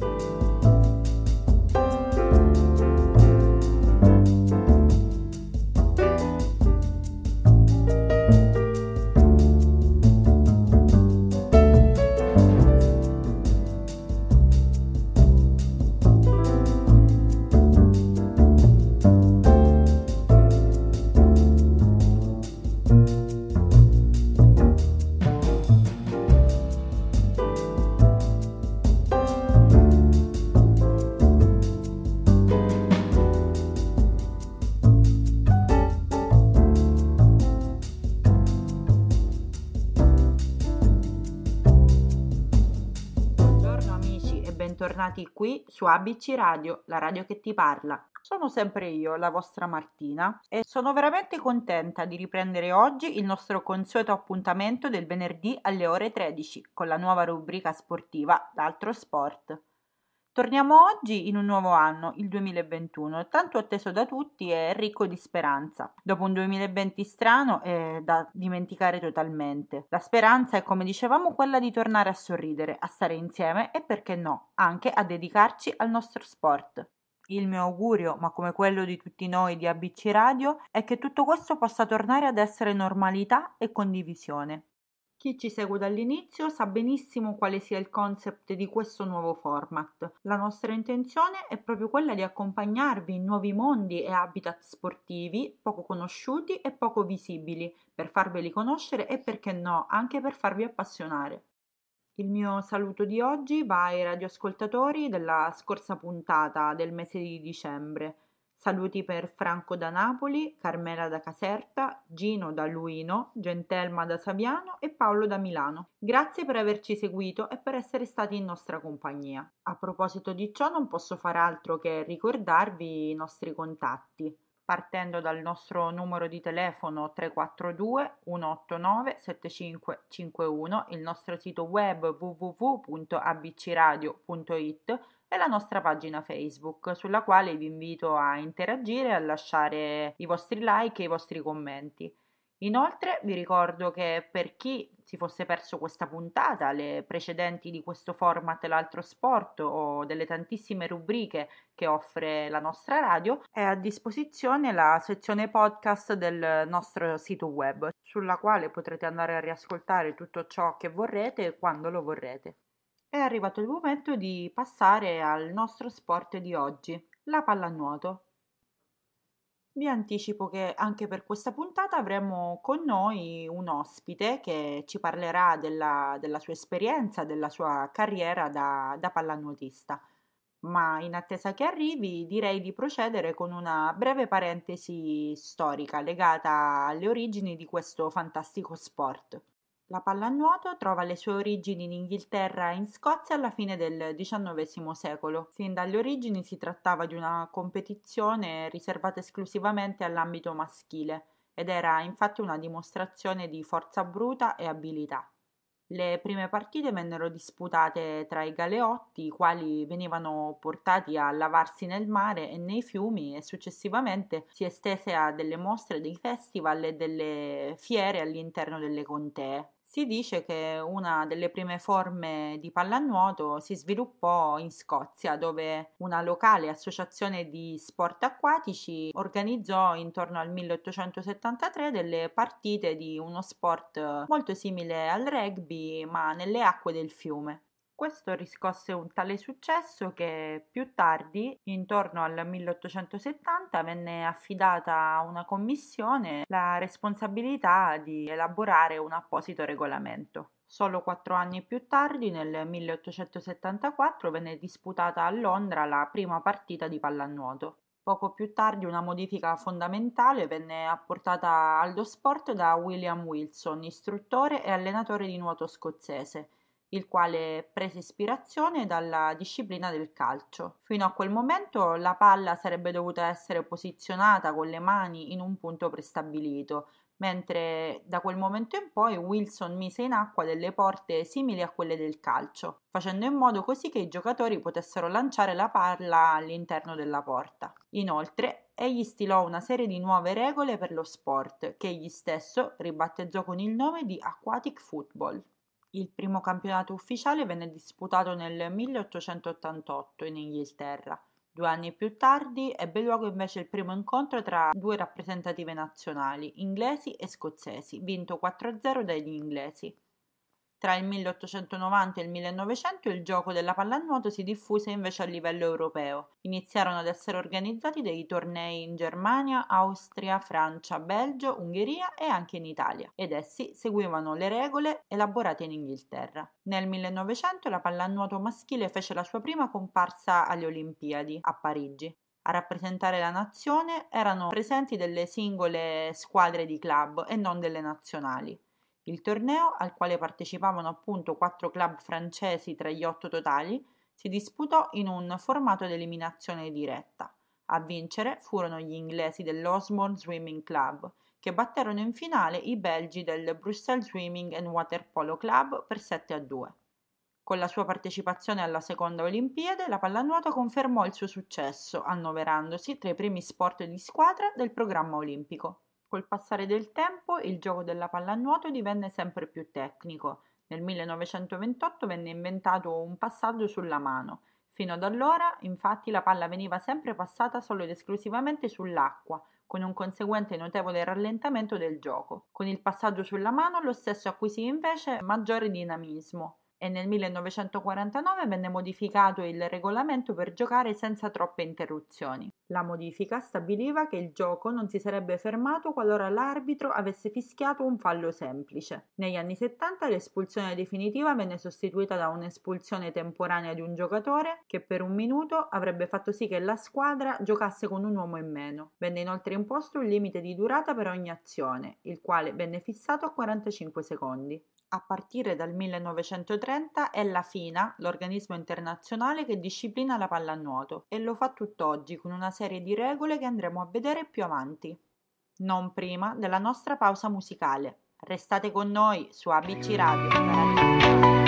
Bye. Bentornati qui su ABC Radio, la radio che ti parla. Sono sempre io, la vostra Martina, e sono veramente contenta di riprendere oggi il nostro consueto appuntamento del venerdì alle ore 13 con la nuova rubrica sportiva L'altro sport. Torniamo oggi in un nuovo anno, il 2021, tanto atteso da tutti e ricco di speranza. Dopo un 2020 strano e da dimenticare totalmente. La speranza è, come dicevamo, quella di tornare a sorridere, a stare insieme e perché no, anche a dedicarci al nostro sport. Il mio augurio, ma come quello di tutti noi di ABC Radio, è che tutto questo possa tornare ad essere normalità e condivisione. Chi ci segue dall'inizio sa benissimo quale sia il concept di questo nuovo format. La nostra intenzione è proprio quella di accompagnarvi in nuovi mondi e habitat sportivi poco conosciuti e poco visibili, per farveli conoscere e perché no, anche per farvi appassionare. Il mio saluto di oggi va ai radioascoltatori della scorsa puntata del mese di dicembre Saluti per Franco da Napoli, Carmela da Caserta, Gino da Luino, Gentelma da Saviano e Paolo da Milano. Grazie per averci seguito e per essere stati in nostra compagnia. A proposito di ciò non posso far altro che ricordarvi i nostri contatti partendo dal nostro numero di telefono 342 189 7551, il nostro sito web www.abcradio.it e la nostra pagina Facebook, sulla quale vi invito a interagire e a lasciare i vostri like e i vostri commenti. Inoltre vi ricordo che per chi si fosse perso questa puntata, le precedenti di questo format L'altro sport o delle tantissime rubriche che offre la nostra radio, è a disposizione la sezione podcast del nostro sito web, sulla quale potrete andare a riascoltare tutto ciò che vorrete quando lo vorrete. È arrivato il momento di passare al nostro sport di oggi, la pallanuoto. Vi anticipo che anche per questa puntata avremo con noi un ospite che ci parlerà della, della sua esperienza, della sua carriera da, da pallanuotista. Ma in attesa che arrivi, direi di procedere con una breve parentesi storica legata alle origini di questo fantastico sport. La pallanuoto trova le sue origini in Inghilterra e in Scozia alla fine del XIX secolo. Fin dalle origini si trattava di una competizione riservata esclusivamente all'ambito maschile ed era infatti una dimostrazione di forza bruta e abilità. Le prime partite vennero disputate tra i galeotti, i quali venivano portati a lavarsi nel mare e nei fiumi e successivamente si estese a delle mostre, dei festival e delle fiere all'interno delle contee. Si dice che una delle prime forme di pallanuoto si sviluppò in Scozia, dove una locale associazione di sport acquatici organizzò intorno al 1873 delle partite di uno sport molto simile al rugby, ma nelle acque del fiume. Questo riscosse un tale successo che più tardi, intorno al 1870, venne affidata a una commissione la responsabilità di elaborare un apposito regolamento. Solo quattro anni più tardi, nel 1874, venne disputata a Londra la prima partita di pallanuoto. Poco più tardi una modifica fondamentale venne apportata allo sport da William Wilson, istruttore e allenatore di nuoto scozzese, il quale prese ispirazione dalla disciplina del calcio. Fino a quel momento la palla sarebbe dovuta essere posizionata con le mani in un punto prestabilito, mentre da quel momento in poi Wilson mise in acqua delle porte simili a quelle del calcio, facendo in modo così che i giocatori potessero lanciare la palla all'interno della porta. Inoltre, egli stilò una serie di nuove regole per lo sport, che egli stesso ribattezzò con il nome di Aquatic Football. Il primo campionato ufficiale venne disputato nel 1888 in Inghilterra. Due anni più tardi ebbe luogo invece il primo incontro tra due rappresentative nazionali, inglesi e scozzesi, vinto 4-0 dagli inglesi. Tra il 1890 e il 1900 il gioco della pallanuoto si diffuse invece a livello europeo. Iniziarono ad essere organizzati dei tornei in Germania, Austria, Francia, Belgio, Ungheria e anche in Italia, ed essi seguivano le regole elaborate in Inghilterra. Nel 1900 la pallanuoto maschile fece la sua prima comparsa alle Olimpiadi a Parigi. A rappresentare la nazione erano presenti delle singole squadre di club e non delle nazionali. Il torneo, al quale partecipavano appunto quattro club francesi tra gli otto totali, si disputò in un formato di eliminazione diretta. A vincere furono gli inglesi dell'Osborne Swimming Club, che batterono in finale i belgi del Brussels Swimming and Water Polo Club per 7 a 2. Con la sua partecipazione alla seconda Olimpiade, la pallanuoto confermò il suo successo, annoverandosi tra i primi sport di squadra del programma olimpico. Col passare del tempo il gioco della pallanuoto divenne sempre più tecnico. Nel 1928 venne inventato un passaggio sulla mano. Fino ad allora, infatti, la palla veniva sempre passata solo ed esclusivamente sull'acqua, con un conseguente notevole rallentamento del gioco. Con il passaggio sulla mano lo stesso acquisì invece maggiore dinamismo e nel 1949 venne modificato il regolamento per giocare senza troppe interruzioni. La modifica stabiliva che il gioco non si sarebbe fermato qualora l'arbitro avesse fischiato un fallo semplice. Negli anni 70 l'espulsione definitiva venne sostituita da un'espulsione temporanea di un giocatore che per un minuto avrebbe fatto sì che la squadra giocasse con un uomo in meno. Venne inoltre imposto un limite di durata per ogni azione, il quale venne fissato a 45 secondi. A partire dal 1930 è la FINA, l'organismo internazionale che disciplina la pallanuoto, e lo fa tutt'oggi con una serie di regole che andremo a vedere più avanti. Non prima della nostra pausa musicale. Restate con noi su ABC Radio.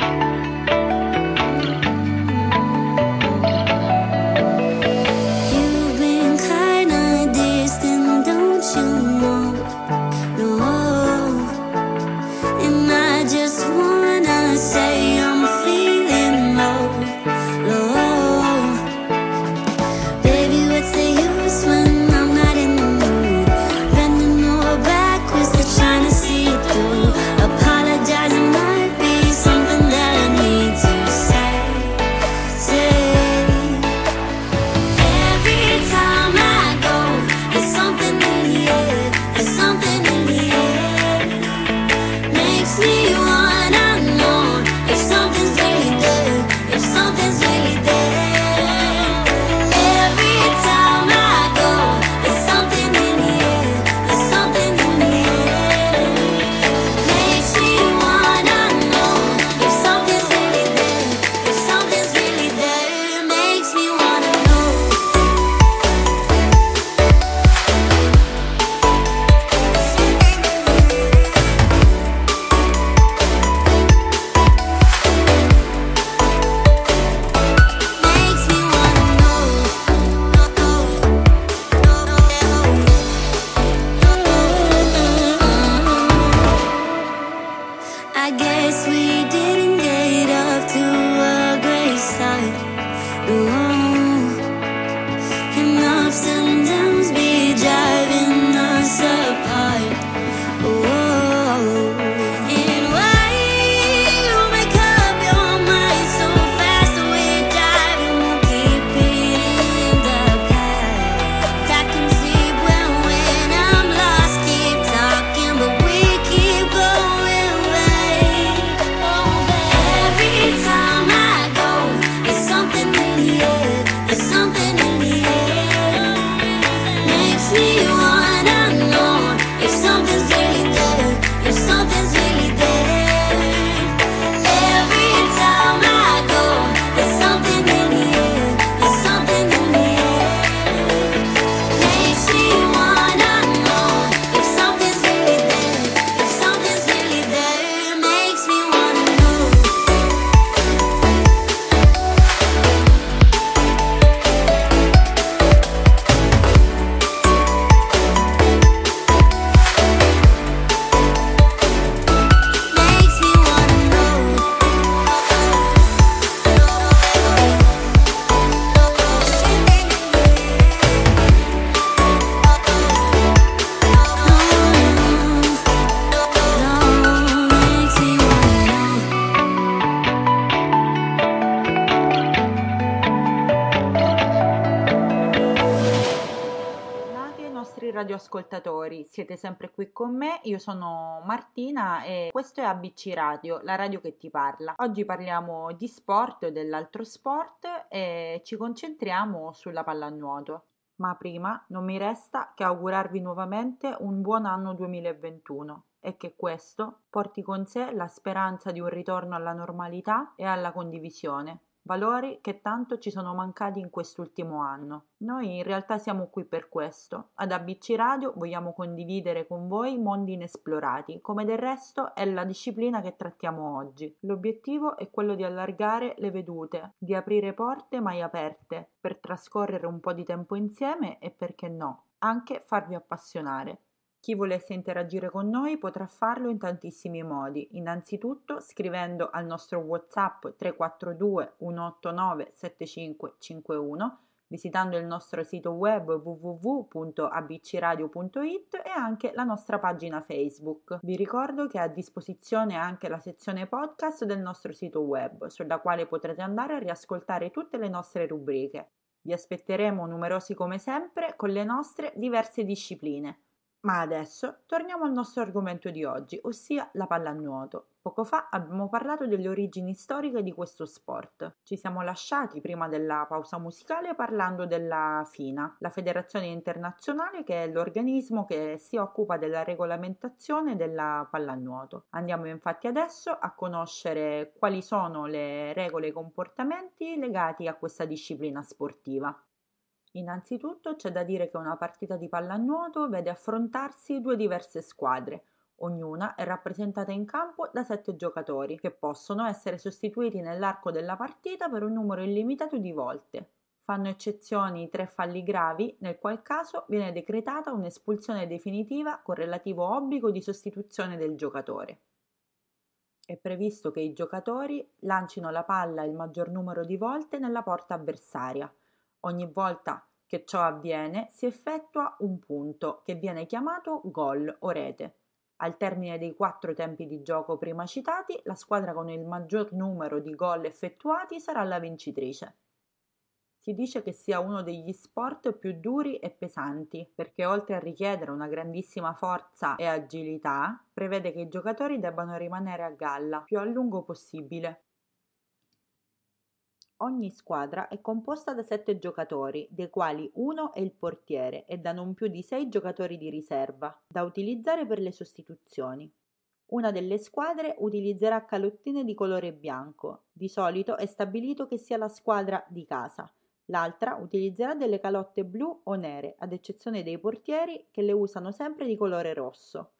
Radioascoltatori, siete sempre qui con me, io sono Martina e questo è ABC Radio, la radio che ti parla. Oggi parliamo di sport, dell'altro sport e ci concentriamo sulla pallanuoto. Ma prima non mi resta che augurarvi nuovamente un buon anno 2021 e che questo porti con sé la speranza di un ritorno alla normalità e alla condivisione valori che tanto ci sono mancati in quest'ultimo anno. Noi in realtà siamo qui per questo. Ad ABC Radio vogliamo condividere con voi mondi inesplorati, come del resto è la disciplina che trattiamo oggi. L'obiettivo è quello di allargare le vedute, di aprire porte mai aperte, per trascorrere un po' di tempo insieme e perché no, anche farvi appassionare. Chi volesse interagire con noi potrà farlo in tantissimi modi, innanzitutto scrivendo al nostro WhatsApp 342 189 7551, visitando il nostro sito web www.abcradio.it e anche la nostra pagina Facebook. Vi ricordo che è a disposizione anche la sezione podcast del nostro sito web, sulla quale potrete andare a riascoltare tutte le nostre rubriche. Vi aspetteremo numerosi come sempre con le nostre diverse discipline. Ma adesso torniamo al nostro argomento di oggi, ossia la pallanuoto. Poco fa abbiamo parlato delle origini storiche di questo sport. Ci siamo lasciati prima della pausa musicale parlando della FINA, la Federazione Internazionale che è l'organismo che si occupa della regolamentazione della pallanuoto. Andiamo infatti adesso a conoscere quali sono le regole e i comportamenti legati a questa disciplina sportiva. Innanzitutto c'è da dire che una partita di pallanuoto vede affrontarsi due diverse squadre, ognuna è rappresentata in campo da sette giocatori, che possono essere sostituiti nell'arco della partita per un numero illimitato di volte. Fanno eccezione i tre falli gravi, nel qual caso viene decretata un'espulsione definitiva con relativo obbligo di sostituzione del giocatore. È previsto che i giocatori lancino la palla il maggior numero di volte nella porta avversaria, Ogni volta che ciò avviene si effettua un punto che viene chiamato gol o rete. Al termine dei quattro tempi di gioco prima citati, la squadra con il maggior numero di gol effettuati sarà la vincitrice. Si dice che sia uno degli sport più duri e pesanti, perché oltre a richiedere una grandissima forza e agilità, prevede che i giocatori debbano rimanere a galla più a lungo possibile. Ogni squadra è composta da sette giocatori, dei quali uno è il portiere e da non più di sei giocatori di riserva, da utilizzare per le sostituzioni. Una delle squadre utilizzerà calottine di colore bianco, di solito è stabilito che sia la squadra di casa. L'altra utilizzerà delle calotte blu o nere, ad eccezione dei portieri che le usano sempre di colore rosso.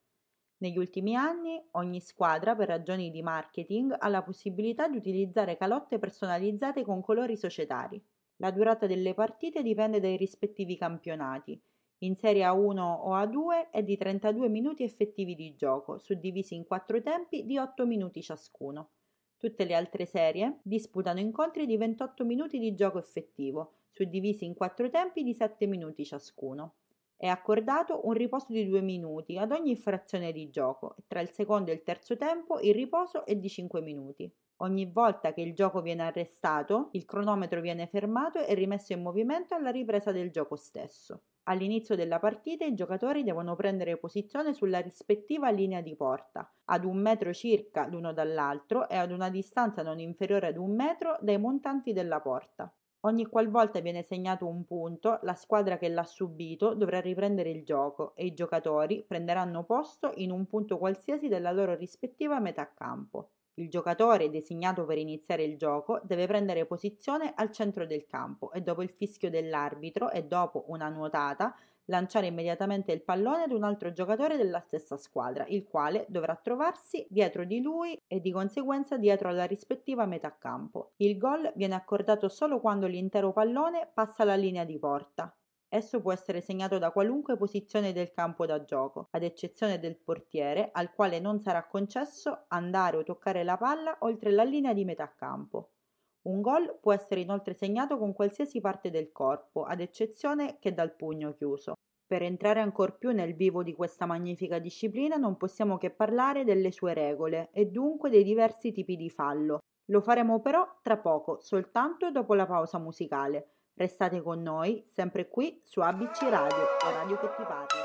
Negli ultimi anni ogni squadra, per ragioni di marketing, ha la possibilità di utilizzare calotte personalizzate con colori societari. La durata delle partite dipende dai rispettivi campionati. In Serie A1 o A2 è di 32 minuti effettivi di gioco, suddivisi in quattro tempi di 8 minuti ciascuno. Tutte le altre serie disputano incontri di 28 minuti di gioco effettivo, suddivisi in quattro tempi di 7 minuti ciascuno. È accordato un riposo di due minuti ad ogni frazione di gioco e tra il secondo e il terzo tempo il riposo è di 5 minuti. Ogni volta che il gioco viene arrestato, il cronometro viene fermato e rimesso in movimento alla ripresa del gioco stesso. All'inizio della partita i giocatori devono prendere posizione sulla rispettiva linea di porta, ad un metro circa l'uno dall'altro e ad una distanza non inferiore ad un metro dai montanti della porta. Ogni qualvolta viene segnato un punto, la squadra che l'ha subito dovrà riprendere il gioco e i giocatori prenderanno posto in un punto qualsiasi della loro rispettiva metà campo. Il giocatore designato per iniziare il gioco deve prendere posizione al centro del campo e dopo il fischio dell'arbitro e dopo una nuotata lanciare immediatamente il pallone ad un altro giocatore della stessa squadra, il quale dovrà trovarsi dietro di lui e di conseguenza dietro alla rispettiva metà campo. Il gol viene accordato solo quando l'intero pallone passa la linea di porta. Esso può essere segnato da qualunque posizione del campo da gioco, ad eccezione del portiere, al quale non sarà concesso andare o toccare la palla oltre la linea di metà campo. Un gol può essere inoltre segnato con qualsiasi parte del corpo, ad eccezione che dal pugno chiuso. Per entrare ancor più nel vivo di questa magnifica disciplina non possiamo che parlare delle sue regole e dunque dei diversi tipi di fallo. Lo faremo però tra poco, soltanto dopo la pausa musicale. Restate con noi, sempre qui su ABC Radio, la radio che ti parla.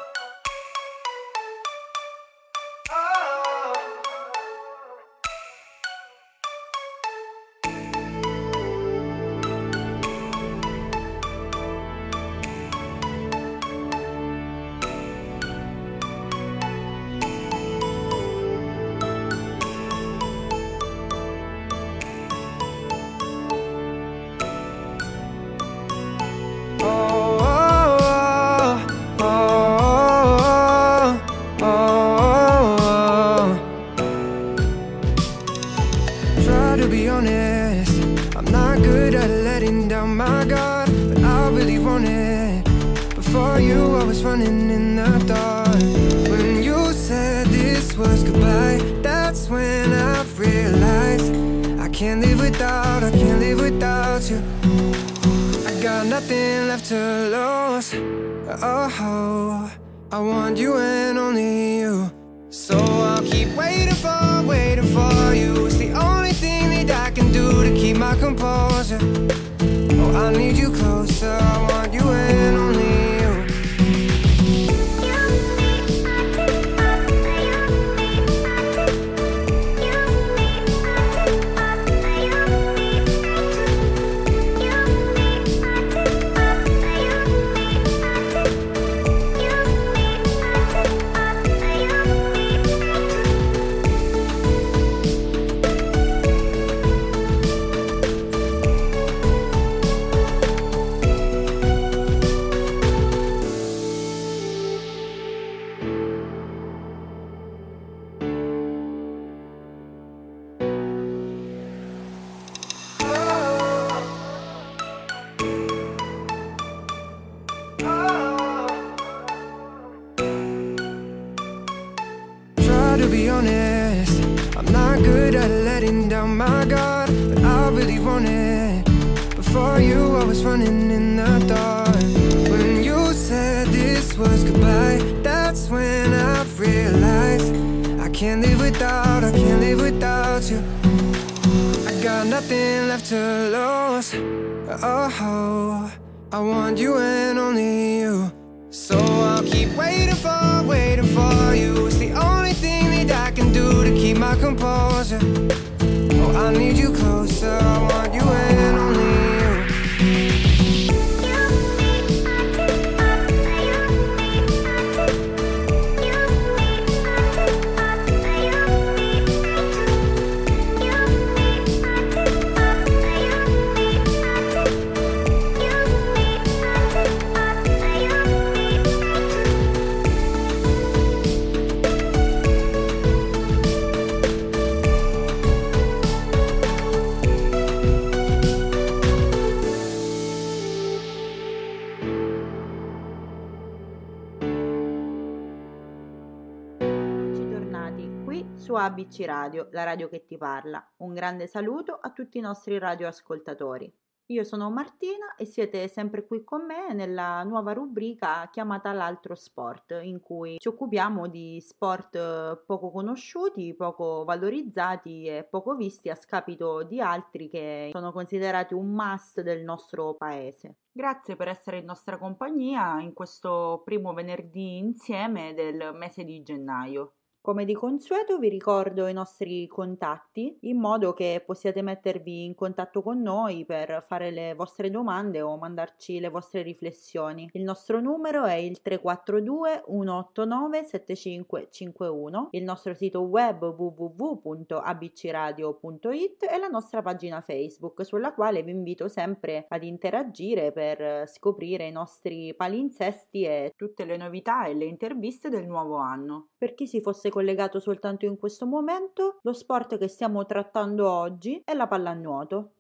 ABC Radio, la radio che ti parla. Un grande saluto a tutti i nostri radioascoltatori. Io sono Martina e siete sempre qui con me nella nuova rubrica chiamata L'altro sport, in cui ci occupiamo di sport eh, poco conosciuti, poco valorizzati e poco visti a scapito di altri che sono considerati un must del nostro paese. Grazie per essere in nostra compagnia in questo primo venerdì insieme del mese di gennaio. Come di consueto vi ricordo i nostri contatti in modo che possiate mettervi in contatto con noi per fare le vostre domande o mandarci le vostre riflessioni. Il nostro numero è il 342 189 7551, il nostro sito web www.abcradio.it e la nostra pagina Facebook sulla quale vi invito sempre ad interagire per scoprire i nostri palinsesti e tutte le novità e le interviste del nuovo anno. Per chi si fosse collegato soltanto in questo momento, lo sport che stiamo trattando oggi è la pallanuoto.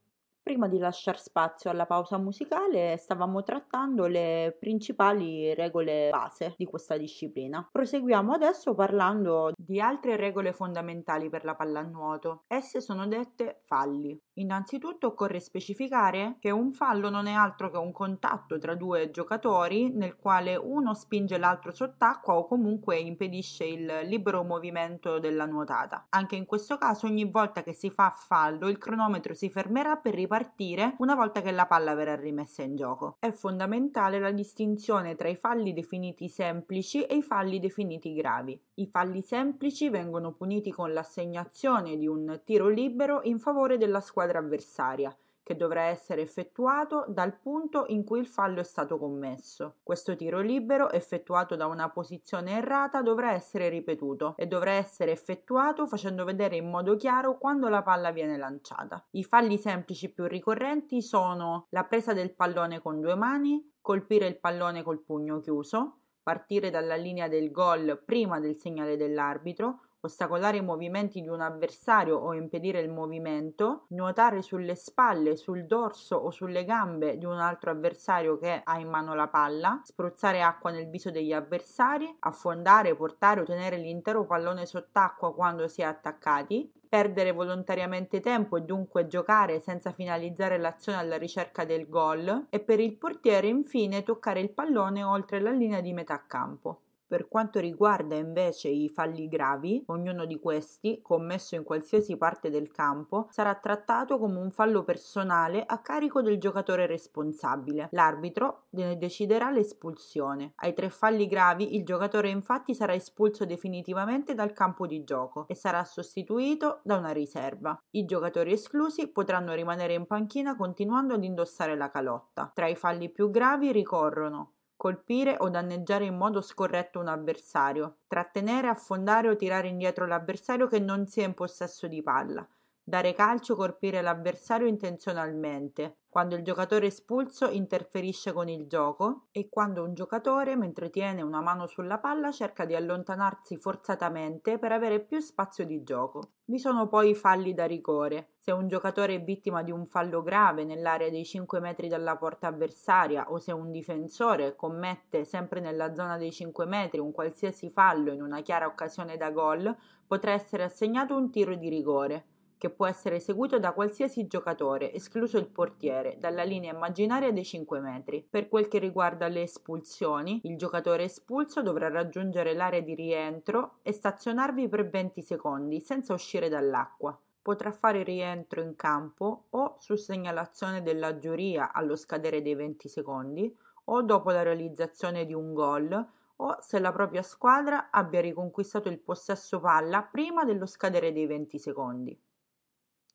Prima di lasciare spazio alla pausa musicale, stavamo trattando le principali regole base di questa disciplina. Proseguiamo adesso parlando di altre regole fondamentali per la pallanuoto. Esse sono dette falli. Innanzitutto occorre specificare che un fallo non è altro che un contatto tra due giocatori nel quale uno spinge l'altro sott'acqua o comunque impedisce il libero movimento della nuotata. Anche in questo caso ogni volta che si fa fallo il cronometro si fermerà per ripartire una volta che la palla verrà rimessa in gioco. È fondamentale la distinzione tra i falli definiti semplici e i falli definiti gravi. I falli semplici vengono puniti con l'assegnazione di un tiro libero in favore della squadra avversaria, che dovrà essere effettuato dal punto in cui il fallo è stato commesso. Questo tiro libero, effettuato da una posizione errata, dovrà essere ripetuto e dovrà essere effettuato facendo vedere in modo chiaro quando la palla viene lanciata. I falli semplici più ricorrenti sono la presa del pallone con due mani, colpire il pallone col pugno chiuso, partire dalla linea del gol prima del segnale dell'arbitro, ostacolare i movimenti di un avversario o impedire il movimento, nuotare sulle spalle, sul dorso o sulle gambe di un altro avversario che ha in mano la palla, spruzzare acqua nel viso degli avversari, affondare, portare o tenere l'intero pallone sott'acqua quando si è attaccati, perdere volontariamente tempo e dunque giocare senza finalizzare l'azione alla ricerca del gol e per il portiere infine toccare il pallone oltre la linea di metà campo. Per quanto riguarda invece i falli gravi, ognuno di questi, commesso in qualsiasi parte del campo, sarà trattato come un fallo personale a carico del giocatore responsabile. L'arbitro ne deciderà l'espulsione. Ai tre falli gravi il giocatore infatti sarà espulso definitivamente dal campo di gioco e sarà sostituito da una riserva. I giocatori esclusi potranno rimanere in panchina continuando ad indossare la calotta. Tra i falli più gravi ricorrono colpire o danneggiare in modo scorretto un avversario, trattenere, affondare o tirare indietro l'avversario che non sia in possesso di palla, dare calcio, colpire l'avversario intenzionalmente, quando il giocatore espulso interferisce con il gioco e quando un giocatore, mentre tiene una mano sulla palla, cerca di allontanarsi forzatamente per avere più spazio di gioco. Vi sono poi i falli da rigore. Se un giocatore è vittima di un fallo grave nell'area dei 5 metri dalla porta avversaria o se un difensore commette sempre nella zona dei 5 metri un qualsiasi fallo in una chiara occasione da gol, potrà essere assegnato un tiro di rigore che può essere eseguito da qualsiasi giocatore, escluso il portiere, dalla linea immaginaria dei 5 metri. Per quel che riguarda le espulsioni, il giocatore espulso dovrà raggiungere l'area di rientro e stazionarvi per 20 secondi senza uscire dall'acqua. Potrà fare rientro in campo o su segnalazione della giuria allo scadere dei 20 secondi o dopo la realizzazione di un gol o se la propria squadra abbia riconquistato il possesso palla prima dello scadere dei 20 secondi.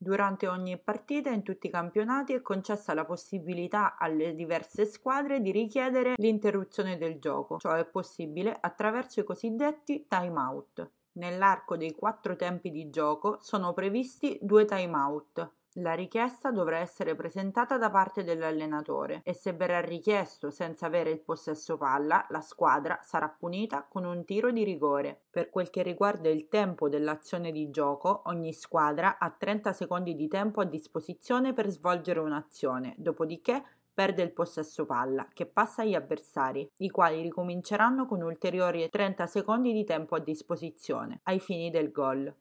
Durante ogni partita in tutti i campionati è concessa la possibilità alle diverse squadre di richiedere l'interruzione del gioco. Ciò è possibile attraverso i cosiddetti time out. Nell'arco dei quattro tempi di gioco sono previsti due time out la richiesta dovrà essere presentata da parte dell'allenatore e se verrà richiesto senza avere il possesso palla, la squadra sarà punita con un tiro di rigore. Per quel che riguarda il tempo dell'azione di gioco, ogni squadra ha 30 secondi di tempo a disposizione per svolgere un'azione, dopodiché perde il possesso palla, che passa agli avversari, i quali ricominceranno con ulteriori 30 secondi di tempo a disposizione, ai fini del gol.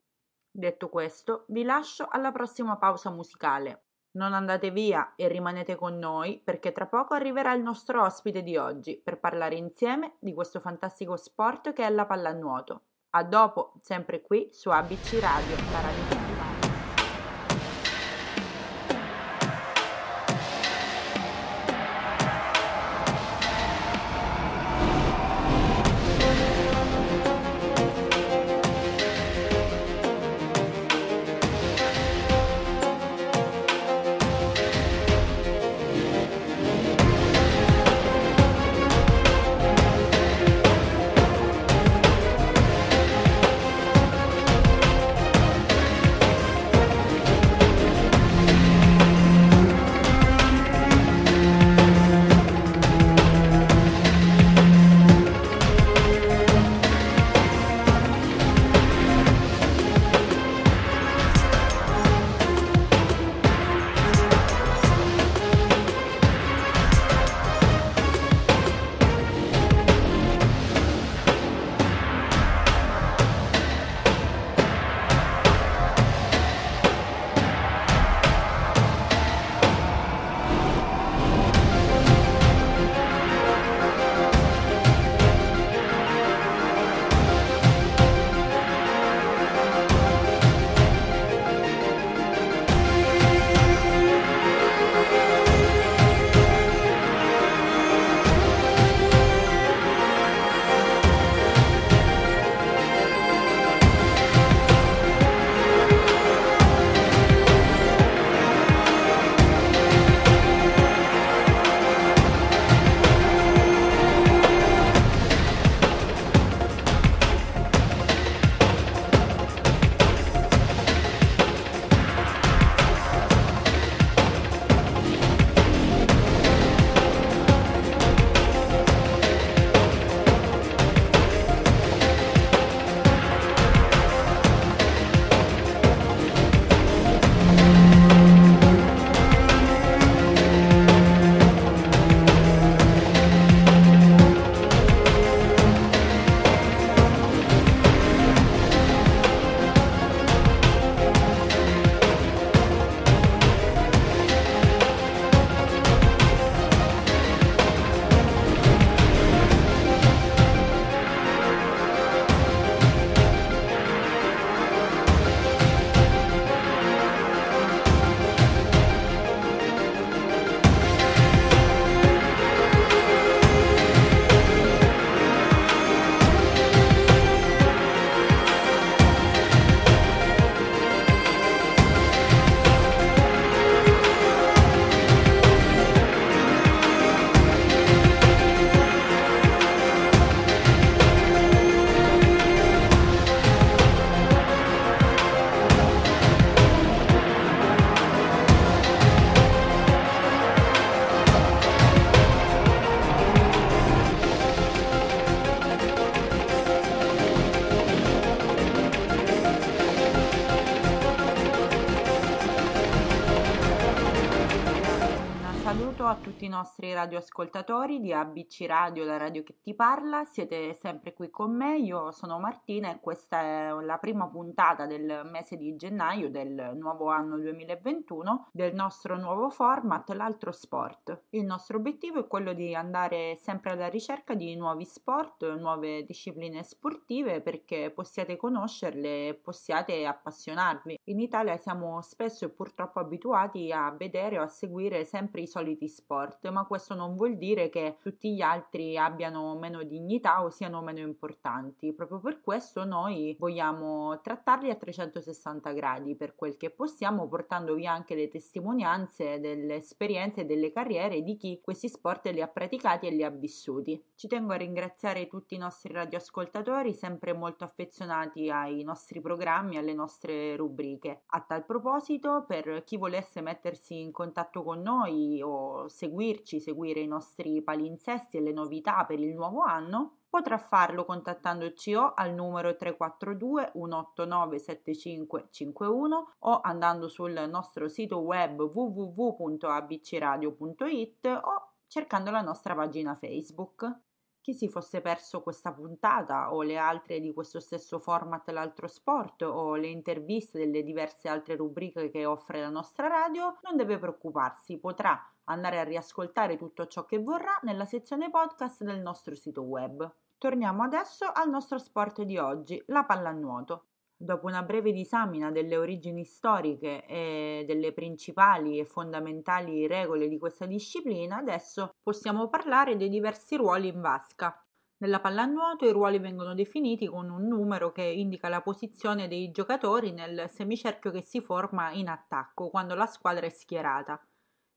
Detto questo, vi lascio alla prossima pausa musicale. Non andate via e rimanete con noi perché tra poco arriverà il nostro ospite di oggi per parlare insieme di questo fantastico sport che è la pallanuoto. A dopo, sempre qui su ABC Radio, la radio saluto radioascoltatori di ABC Radio, la radio che ti parla. Siete sempre qui con me, io sono Martina e questa è la prima puntata del mese di gennaio del nuovo anno 2021 del nostro nuovo format, l'altro sport. Il nostro obiettivo è quello di andare sempre alla ricerca di nuovi sport, nuove discipline sportive perché possiate conoscerle e possiate appassionarvi. In Italia siamo spesso e purtroppo abituati a vedere o a seguire sempre i soliti sport, ma questo non vuol dire che tutti gli altri abbiano meno dignità o siano meno importanti. Proprio per questo noi vogliamo trattarli a 360 gradi per quel che possiamo, portandovi anche le testimonianze delle esperienze e delle carriere di chi questi sport li ha praticati e li ha vissuti. Ci tengo a ringraziare tutti i nostri radioascoltatori, sempre molto affezionati ai nostri programmi, alle nostre rubriche. A tal proposito, per chi volesse mettersi in contatto con noi o seguirci, seguire i nostri palinsesti e le novità per il nuovo anno, potrà farlo contattandoci o al numero 342 189 7551 o andando sul nostro sito web www.abcradio.it o cercando la nostra pagina Facebook. Chi si fosse perso questa puntata o le altre di questo stesso format L'altro sport o le interviste delle diverse altre rubriche che offre la nostra radio, non deve preoccuparsi, potrà andare a riascoltare tutto ciò che vorrà nella sezione podcast del nostro sito web. Torniamo adesso al nostro sport di oggi, la pallanuoto. Dopo una breve disamina delle origini storiche e delle principali e fondamentali regole di questa disciplina, adesso possiamo parlare dei diversi ruoli in vasca. Nella pallanuoto i ruoli vengono definiti con un numero che indica la posizione dei giocatori nel semicerchio che si forma in attacco quando la squadra è schierata.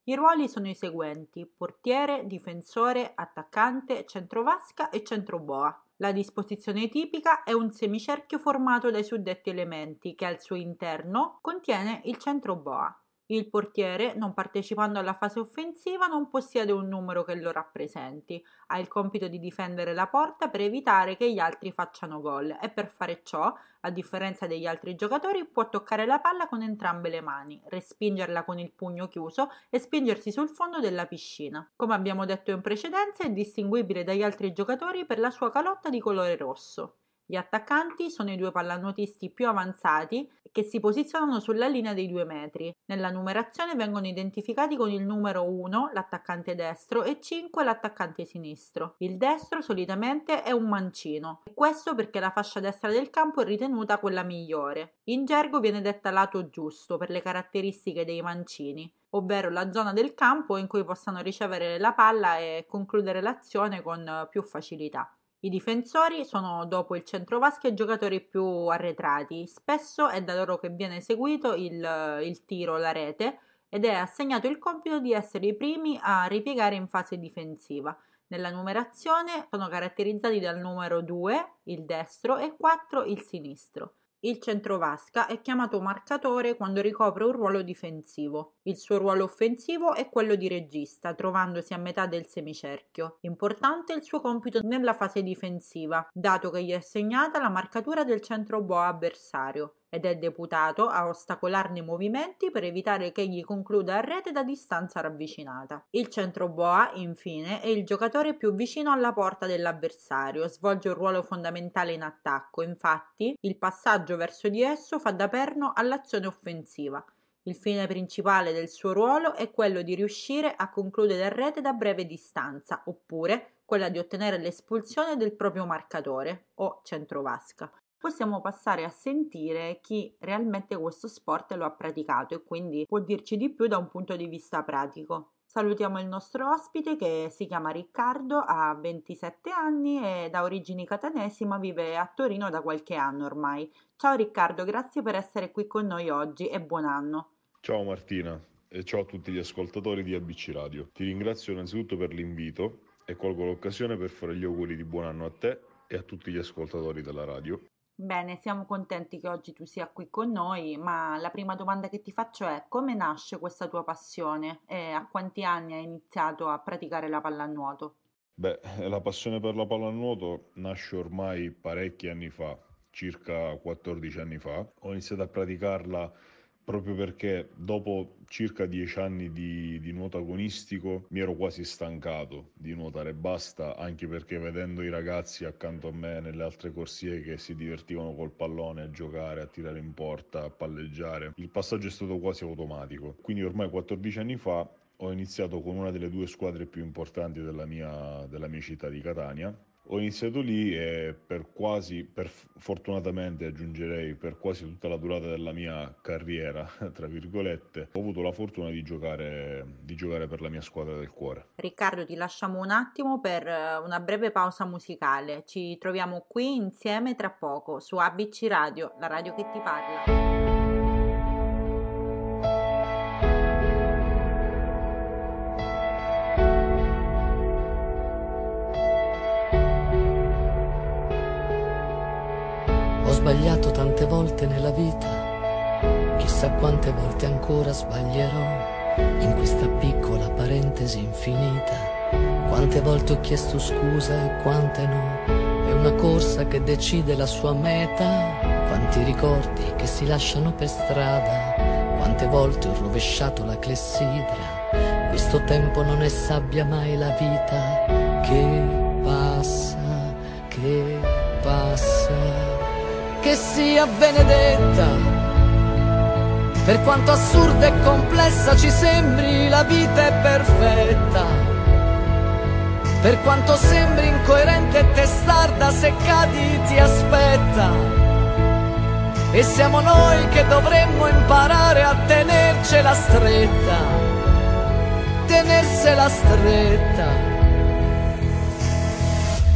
I ruoli sono i seguenti: portiere, difensore, attaccante, centrovasca e centroboa. La disposizione tipica è un semicerchio formato dai suddetti elementi che al suo interno contiene il centro boa. Il portiere, non partecipando alla fase offensiva, non possiede un numero che lo rappresenti. Ha il compito di difendere la porta per evitare che gli altri facciano gol e per fare ciò, a differenza degli altri giocatori, può toccare la palla con entrambe le mani, respingerla con il pugno chiuso e spingersi sul fondo della piscina. Come abbiamo detto in precedenza, è distinguibile dagli altri giocatori per la sua calotta di colore rosso. Gli attaccanti sono i due pallanuotisti più avanzati che si posizionano sulla linea dei due metri. Nella numerazione vengono identificati con il numero 1 l'attaccante destro e 5 l'attaccante sinistro. Il destro solitamente è un mancino, e questo perché la fascia destra del campo è ritenuta quella migliore. In gergo viene detta lato giusto per le caratteristiche dei mancini ovvero la zona del campo in cui possano ricevere la palla e concludere l'azione con più facilità. I difensori sono dopo il centrovasca i giocatori più arretrati, spesso è da loro che viene eseguito il, il tiro, la rete, ed è assegnato il compito di essere i primi a ripiegare in fase difensiva. Nella numerazione sono caratterizzati dal numero 2, il destro, e 4, il sinistro. Il centrovasca è chiamato marcatore quando ricopre un ruolo difensivo. Il suo ruolo offensivo è quello di regista, trovandosi a metà del semicerchio. Importante il suo compito nella fase difensiva, dato che gli è assegnata la marcatura del centroboa avversario ed è deputato a ostacolarne i movimenti per evitare che egli concluda a rete da distanza ravvicinata. Il centro boa, infine, è il giocatore più vicino alla porta dell'avversario, svolge un ruolo fondamentale in attacco, infatti il passaggio verso di esso fa da perno all'azione offensiva. Il fine principale del suo ruolo è quello di riuscire a concludere a rete da breve distanza, oppure quella di ottenere l'espulsione del proprio marcatore o centrovasca possiamo passare a sentire chi realmente questo sport lo ha praticato e quindi può dirci di più da un punto di vista pratico. Salutiamo il nostro ospite che si chiama Riccardo, ha 27 anni e da origini catanesi ma vive a Torino da qualche anno ormai. Ciao Riccardo, grazie per essere qui con noi oggi e buon anno. Ciao Martina e ciao a tutti gli ascoltatori di ABC Radio. Ti ringrazio innanzitutto per l'invito e colgo l'occasione per fare gli auguri di buon anno a te e a tutti gli ascoltatori della radio. Bene, siamo contenti che oggi tu sia qui con noi, ma la prima domanda che ti faccio è come nasce questa tua passione e a quanti anni hai iniziato a praticare la pallanuoto? Beh, la passione per la pallanuoto nasce ormai parecchi anni fa, circa 14 anni fa. Ho iniziato a praticarla proprio perché dopo circa dieci anni di, di, nuoto agonistico mi ero quasi stancato di nuotare basta, anche perché vedendo i ragazzi accanto a me nelle altre corsie che si divertivano col pallone a giocare, a tirare in porta, a palleggiare, il passaggio è stato quasi automatico. Quindi ormai 14 anni fa ho iniziato con una delle due squadre più importanti della mia, della mia città di Catania ho iniziato lì e per quasi, per fortunatamente aggiungerei, per quasi tutta la durata della mia carriera, tra virgolette, ho avuto la fortuna di giocare, di giocare per la mia squadra del cuore. Riccardo, ti lasciamo un attimo per eh, una breve pausa musicale. Ci troviamo qui insieme tra poco su ABC Radio, la radio che ti parla. Sbagliato tante volte nella vita, chissà quante volte ancora sbaglierò in questa piccola parentesi infinita. Quante volte ho chiesto scusa e quante no, è una corsa che decide la sua meta. Quanti ricordi che si lasciano per strada, quante volte ho rovesciato la clessidra. Questo tempo non è sabbia mai la vita che che sia benedetta. Per quanto assurda e complessa ci sembri, la vita è perfetta. Per quanto sembri incoerente e testarda, se cadi ti aspetta. E siamo noi che dovremmo imparare a tenercela stretta, tenersela stretta.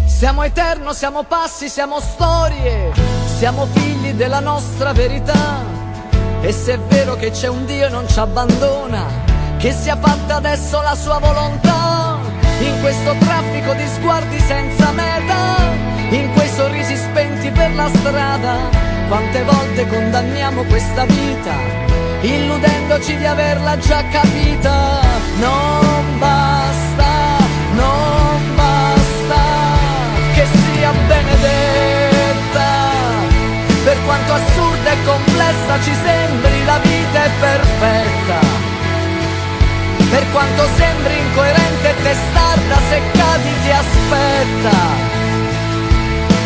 Siamo eterno, siamo passi, siamo storie siamo figli della nostra verità. E se è vero che c'è un Dio e non ci abbandona, che sia fatta adesso la sua volontà. In questo traffico di sguardi senza meta, in quei sorrisi spenti per la strada, quante volte condanniamo questa vita, illudendoci di averla già capita. Non quanto assurda e complessa ci sembri la vita è perfetta. Per quanto sembri incoerente e testarda se cadi ti aspetta.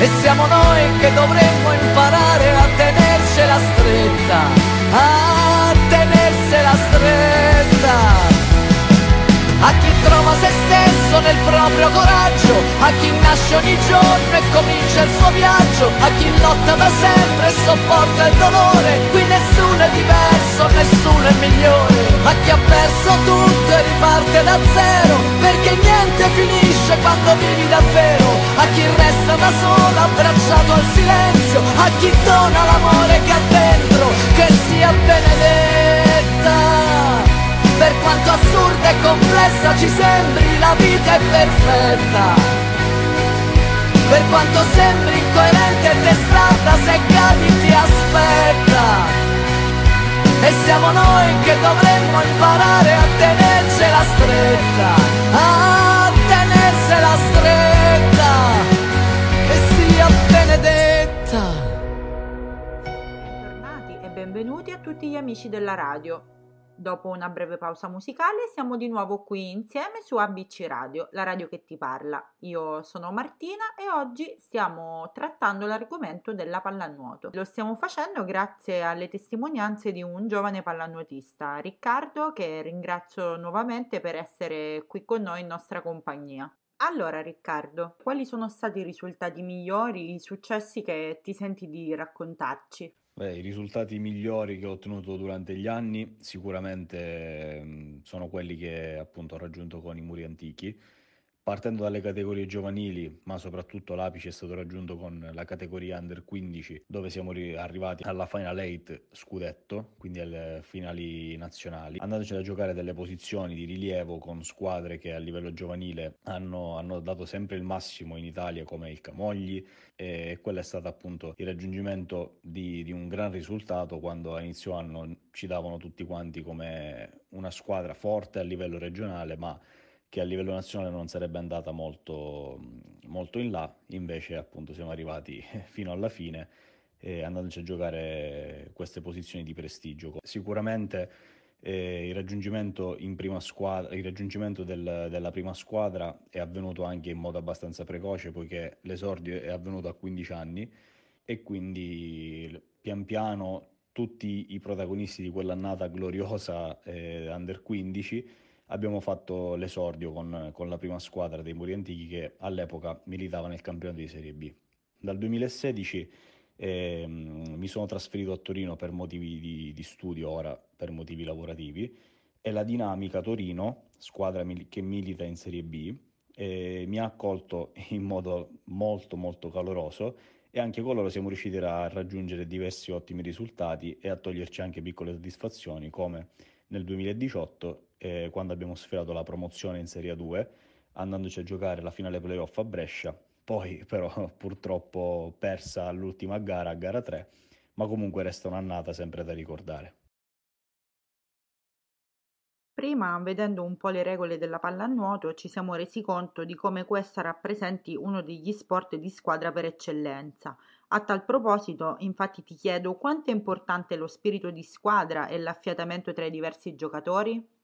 E siamo noi che dovremmo imparare a tenercela stretta, a tenersela stretta a chi trova se stesso nel proprio coraggio, a chi nasce ogni giorno e comincia il suo viaggio, a chi lotta da sempre e sopporta il dolore, qui nessuno è diverso, nessuno è migliore, a chi ha perso tutto e riparte da zero, perché niente finisce quando vivi davvero, a chi resta da solo abbracciato al silenzio, a chi dona l'amore che ha dentro, che sia benedetta. Per quanto assurda e complessa ci sembri, la vita è perfetta. Per quanto sembri incoerente e testarda, se cadi ti aspetta. E siamo noi che dovremmo imparare a tenercela stretta, a tenersela stretta, che sia benedetta. Bentornati e benvenuti a tutti gli amici della radio. Dopo una breve pausa musicale siamo di nuovo qui insieme su ABC Radio, la radio che ti parla. Io sono Martina e oggi stiamo trattando l'argomento della pallanuoto. Lo stiamo facendo grazie alle testimonianze di un giovane pallanuotista, Riccardo, che ringrazio nuovamente per essere qui con noi in nostra compagnia. Allora Riccardo, quali sono stati i risultati migliori, i successi che ti senti di raccontarci? Beh, i risultati migliori che ho ottenuto durante gli anni sicuramente mh, sono quelli che appunto ho raggiunto con i muri antichi Partendo dalle categorie giovanili, ma soprattutto l'apice è stato raggiunto con la categoria under 15, dove siamo arrivati alla Final 8 scudetto, quindi alle finali nazionali, andandoci a giocare delle posizioni di rilievo con squadre che a livello giovanile hanno, hanno dato sempre il massimo in Italia, come il Camogli, e quello è stato appunto il raggiungimento di, di un gran risultato quando a inizio anno ci davano tutti quanti come una squadra forte a livello regionale, ma che a livello nazionale non sarebbe andata molto, molto in là, invece appunto siamo arrivati fino alla fine eh, andandoci a giocare queste posizioni di prestigio. Sicuramente eh, il raggiungimento, squadra, il raggiungimento del, della prima squadra è avvenuto anche in modo abbastanza precoce poiché l'esordio è avvenuto a 15 anni e quindi pian piano tutti i protagonisti di quell'annata gloriosa eh, Under 15 abbiamo fatto l'esordio con, con, la prima squadra dei Muri Antichi che all'epoca militava nel campionato di Serie B. Dal 2016 eh, mi sono trasferito a Torino per motivi di, di, studio, ora per motivi lavorativi, e la Dinamica Torino, squadra mil- che milita in Serie B, eh, mi ha accolto in modo molto molto caloroso e anche con loro siamo riusciti a raggiungere diversi ottimi risultati e a toglierci anche piccole soddisfazioni come nel 2018 eh, quando abbiamo sferato la promozione in Serie 2 andandoci a giocare la finale playoff a Brescia, poi però purtroppo persa all'ultima gara, a gara 3, ma comunque resta un'annata sempre da ricordare. Prima, vedendo un po' le regole della pallanuoto, ci siamo resi conto di come questa rappresenti uno degli sport di squadra per eccellenza. A tal proposito, infatti ti chiedo quanto è importante lo spirito di squadra e l'affiatamento tra i diversi giocatori?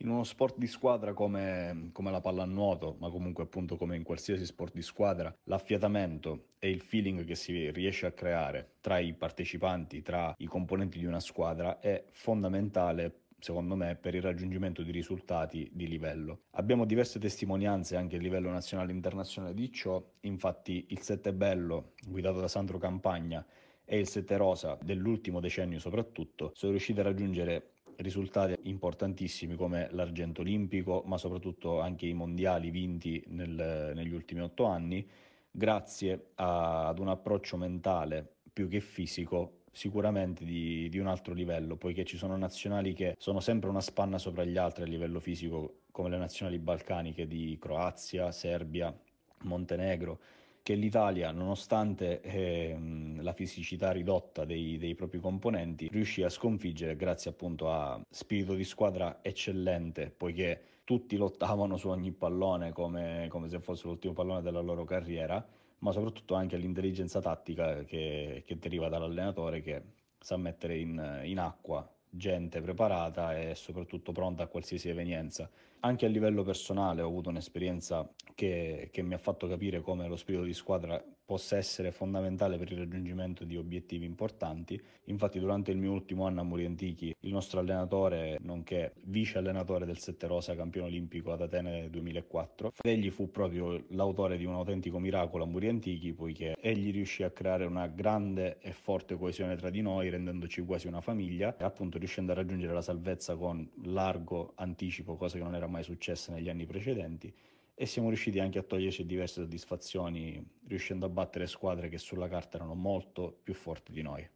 In uno sport di squadra come, come, la pallanuoto, ma comunque appunto come in qualsiasi sport di squadra, l'affiatamento e il feeling che si riesce a creare tra i partecipanti, tra i componenti di una squadra è fondamentale secondo me, per il raggiungimento di risultati di livello. Abbiamo diverse testimonianze anche a livello nazionale e internazionale di ciò, infatti il Sette Bello, guidato da Sandro Campagna, e il Sette Rosa dell'ultimo decennio soprattutto, sono riusciti a raggiungere risultati importantissimi come l'argento olimpico, ma soprattutto anche i mondiali vinti nel, negli ultimi otto anni, grazie a, ad un approccio mentale più che fisico sicuramente di, di, un altro livello, poiché ci sono nazionali che sono sempre una spanna sopra gli altri a livello fisico, come le nazionali balcaniche di Croazia, Serbia, Montenegro, che l'Italia, nonostante eh, la fisicità ridotta dei, dei, propri componenti, riuscì a sconfiggere grazie appunto a spirito di squadra eccellente, poiché tutti lottavano su ogni pallone come, come se fosse l'ultimo pallone della loro carriera ma soprattutto anche all'intelligenza tattica che, che deriva dall'allenatore che sa mettere in, in acqua gente preparata e soprattutto pronta a qualsiasi evenienza. Anche a livello personale ho avuto un'esperienza che, che mi ha fatto capire come lo spirito di squadra possa essere fondamentale per il raggiungimento di obiettivi importanti. Infatti durante il mio ultimo anno a Muri Antichi il nostro allenatore, nonché vice allenatore del Sette Rosa, campione olimpico ad Atene 2004, egli fu proprio l'autore di un autentico miracolo a Muri Antichi, poiché egli riuscì a creare una grande e forte coesione tra di noi, rendendoci quasi una famiglia e appunto riuscendo a raggiungere la salvezza con largo anticipo, cosa che non era mai successa negli anni precedenti e siamo riusciti anche a toglierci diverse soddisfazioni riuscendo a battere squadre che sulla carta erano molto più forti di noi.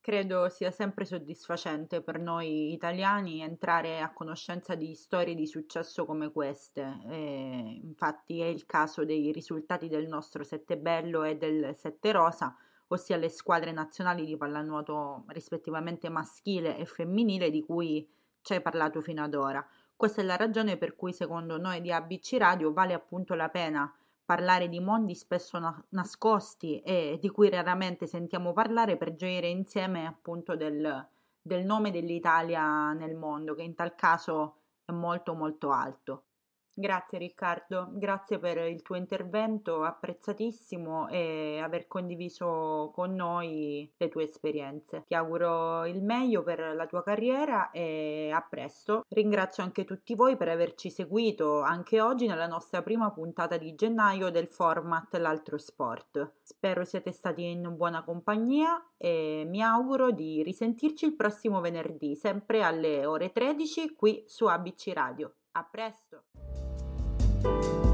Credo sia sempre soddisfacente per noi italiani entrare a conoscenza di storie di successo come queste. E infatti è il caso dei risultati del nostro Sette Bello e del Sette Rosa, ossia le squadre nazionali di pallanuoto rispettivamente maschile e femminile di cui ci hai parlato fino ad ora. Questa è la ragione per cui secondo noi di ABC Radio vale appunto la pena parlare di mondi spesso na- nascosti e di cui raramente sentiamo parlare per gioire insieme appunto del, del nome dell'Italia nel mondo, che in tal caso è molto molto alto. Grazie Riccardo, grazie per il tuo intervento apprezzatissimo e aver condiviso con noi le tue esperienze. Ti auguro il meglio per la tua carriera e a presto. Ringrazio anche tutti voi per averci seguito anche oggi nella nostra prima puntata di gennaio del format L'altro sport. Spero siate stati in buona compagnia e mi auguro di risentirci il prossimo venerdì, sempre alle ore 13 qui su ABC Radio. A presto! Bye.